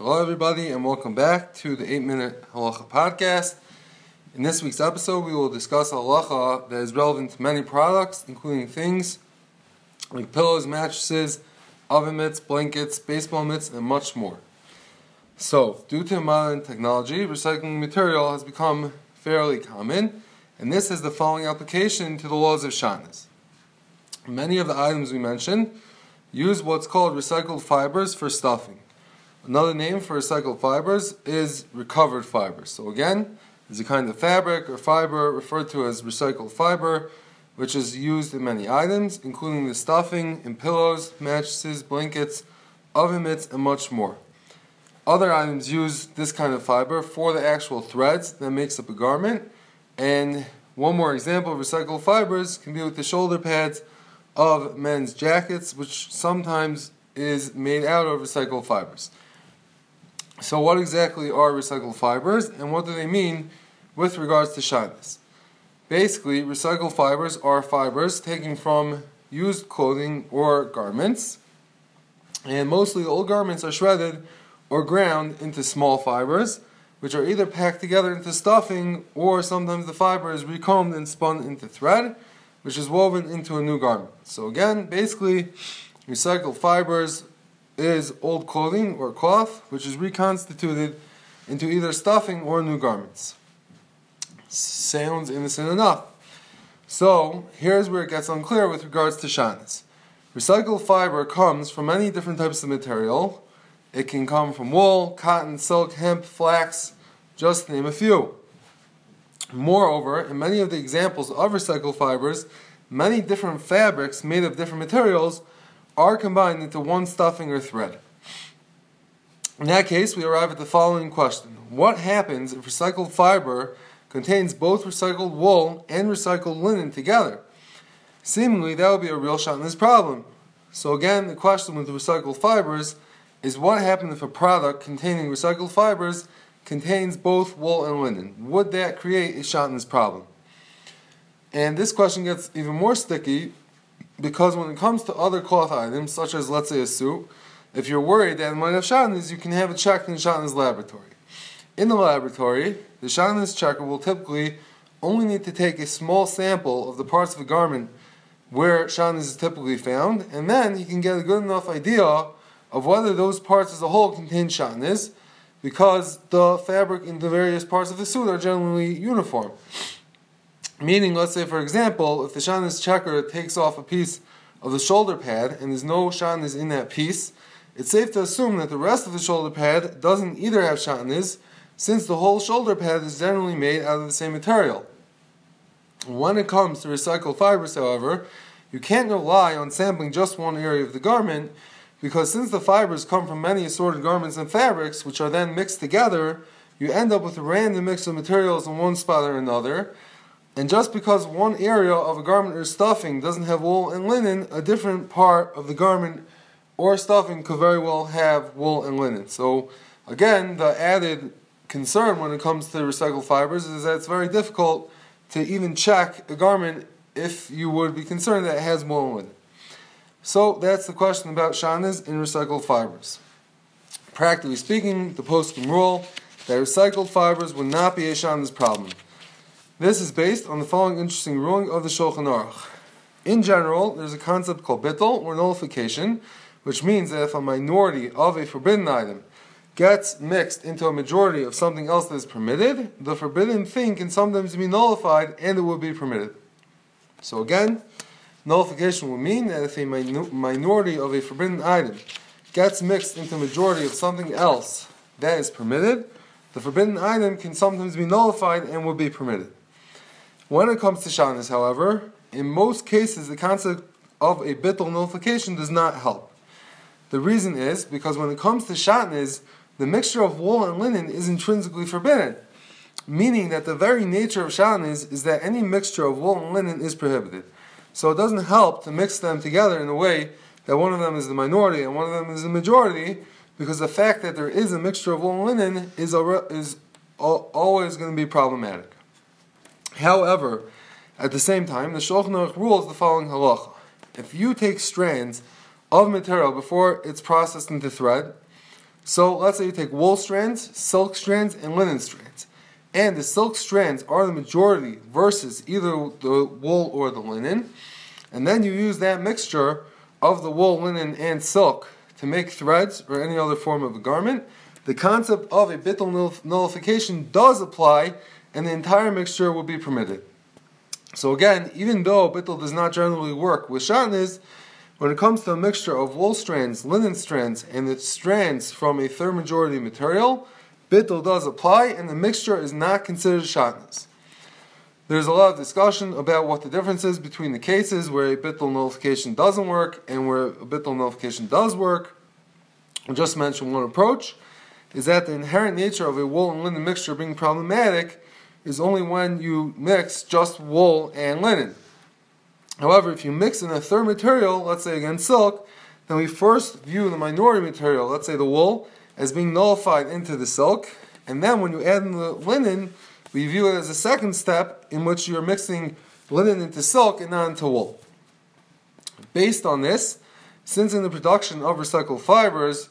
Hello, everybody, and welcome back to the 8 Minute Halacha Podcast. In this week's episode, we will discuss halacha that is relevant to many products, including things like pillows, mattresses, oven mitts, blankets, baseball mitts, and much more. So, due to modern technology, recycling material has become fairly common, and this has the following application to the laws of Shatnez. Many of the items we mentioned use what's called recycled fibers for stuffing. Another name for recycled fibers is recovered fibers. So again, is a kind of fabric or fiber referred to as recycled fiber, which is used in many items, including the stuffing in pillows, mattresses, blankets, oven mitts, and much more. Other items use this kind of fiber for the actual threads that makes up a garment. And one more example of recycled fibers can be with the shoulder pads of men's jackets, which sometimes is made out of recycled fibers. So, what exactly are recycled fibers and what do they mean with regards to shatnez? Basically, recycled fibers are fibers taken from used clothing or garments, and mostly old garments are shredded or ground into small fibers, which are either packed together into stuffing or sometimes the fiber is recombed and spun into thread, which is woven into a new garment. So, again, basically, recycled fibers is old clothing or cloth, which is reconstituted into either stuffing or new garments. Sounds innocent enough. So, here's where it gets unclear with regards to shatnez. Recycled fiber comes from many different types of material. It can come from wool, cotton, silk, hemp, flax, just name a few. Moreover, in many of the examples of recycled fibers, many different fabrics made of different materials are combined into one stuffing or thread. In that case, we arrive at the following question What happens if recycled fiber contains both recycled wool and recycled linen together? Seemingly, that would be a real shatnez problem. So, again, the question with recycled fibers is what happens if a product containing recycled fibers contains both wool and linen? Would that create a shatnez problem? And this question gets even more sticky because when it comes to other cloth items, such as let's say a suit, if you're worried that might have shatnez, you can have it checked in shatnez laboratory. In the laboratory, the shatnez checker will typically only need to take a small sample of the parts of a garment where shatnez is typically found, and then he can get a good enough idea of whether those parts as a whole contain shatnez, because the fabric in the various parts of the suit are generally uniform. Meaning, let's say, for example, if the shatnez checker takes off a piece of the shoulder pad and there's no shatnez in that piece, it's safe to assume that the rest of the shoulder pad doesn't either have shatnez, since the whole shoulder pad is generally made out of the same material. When it comes to recycled fibers, however, you can't rely on sampling just one area of the garment, because since the fibers come from many assorted garments and fabrics, which are then mixed together, you end up with a random mix of materials in one spot or another, and just because one area of a garment or stuffing doesn't have wool and linen, a different part of the garment or stuffing could very well have wool and linen. So, again, the added concern when it comes to recycled fibers is that it's very difficult to even check a garment if you would be concerned that it has wool and linen. So, that's the question about shatnez in recycled fibers. Practically speaking, the poskim rule that recycled fibers would not be a shatnez problem. This is based on the following interesting ruling of the Shulchan Aruch. In general, there's a concept called bittul or nullification, which means that if a minority of a forbidden item gets mixed into a majority of something else that is permitted, the forbidden thing can sometimes be nullified and it will be permitted. So again, nullification will mean that if a minority of a forbidden item gets mixed into a majority of something else that is permitted, the forbidden item can sometimes be nullified and will be permitted. When it comes to shatnez, however, in most cases the concept of a bittul nullification does not help. The reason is because when it comes to shatnez, the mixture of wool and linen is intrinsically forbidden, meaning that the very nature of shatnez is that any mixture of wool and linen is prohibited. So it doesn't help to mix them together in a way that one of them is the minority and one of them is the majority, because the fact that there is a mixture of wool and linen is, is always going to be problematic. However, at the same time, the Shulchan Aruch rules the following halacha: If you take strands of material before it's processed into thread, So let's say you take wool strands, silk strands, and linen strands. And the silk strands are the majority versus either the wool or the linen. And then you use that mixture of the wool, linen, and silk to make threads or any other form of a garment. The concept of a bittul nullification does apply, and the entire mixture will be permitted. So again, even though bittul does not generally work with shatnez, when it comes to a mixture of wool strands, linen strands, and the strands from a third majority material, bittul does apply, and the mixture is not considered shatnez. There's a lot of discussion about what the difference is between the cases where a bittul nullification doesn't work and where a bittul nullification does work. I'll just mention one approach is that the inherent nature of a wool and linen mixture being problematic is only when you mix just wool and linen. However, if you mix in a third material, let's say again silk, then we first view the minority material, let's say the wool, as being nullified into the silk, and then when you add in the linen, we view it as a second step in which you're mixing linen into silk and not into wool. Based on this, since in the production of recycled fibers,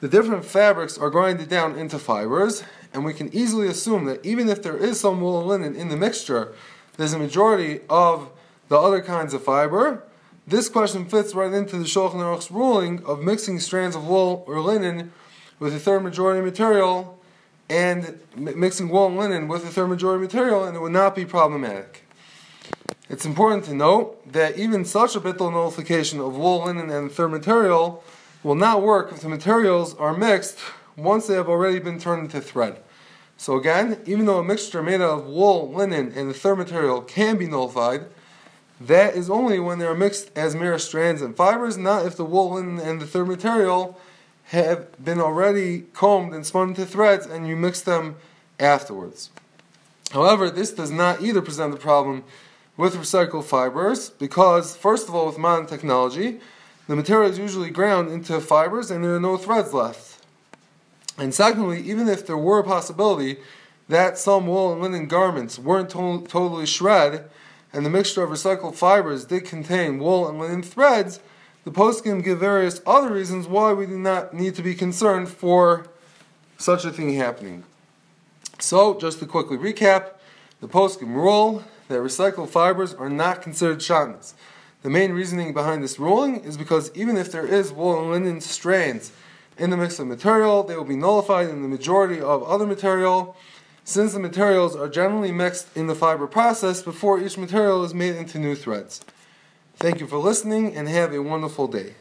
the different fabrics are grinded down into fibers, and we can easily assume that even if there is some wool and linen in the mixture, there's a majority of the other kinds of fiber. This question fits right into the Shulchan Aruch's ruling of mixing strands of wool or linen with a third majority material and mixing wool and linen with a third majority material, and it would not be problematic. It's important to note that even such a bittul nullification of wool, linen, and third material will not work if the materials are mixed once they have already been turned into thread. So again, even though a mixture made out of wool, linen, and the third material can be nullified, that is only when they are mixed as mere strands and fibers, not if the wool linen, and the third material have been already combed and spun into threads and you mix them afterwards. However, this does not either present a problem with recycled fibers because, first of all, with modern technology, the material is usually ground into fibers and there are no threads left. And secondly, even if there were a possibility that some wool and linen garments weren't to- totally shred, and the mixture of recycled fibers did contain wool and linen threads, the poskim give various other reasons why we do not need to be concerned for such a thing happening. So, just to quickly recap, the poskim rule that recycled fibers are not considered shatnez. The main reasoning behind this ruling is because even if there is wool and linen strands in the mix of material, they will be nullified in the majority of other material since the materials are generally mixed in the fiber process before each material is made into new threads. Thank you for listening and have a wonderful day.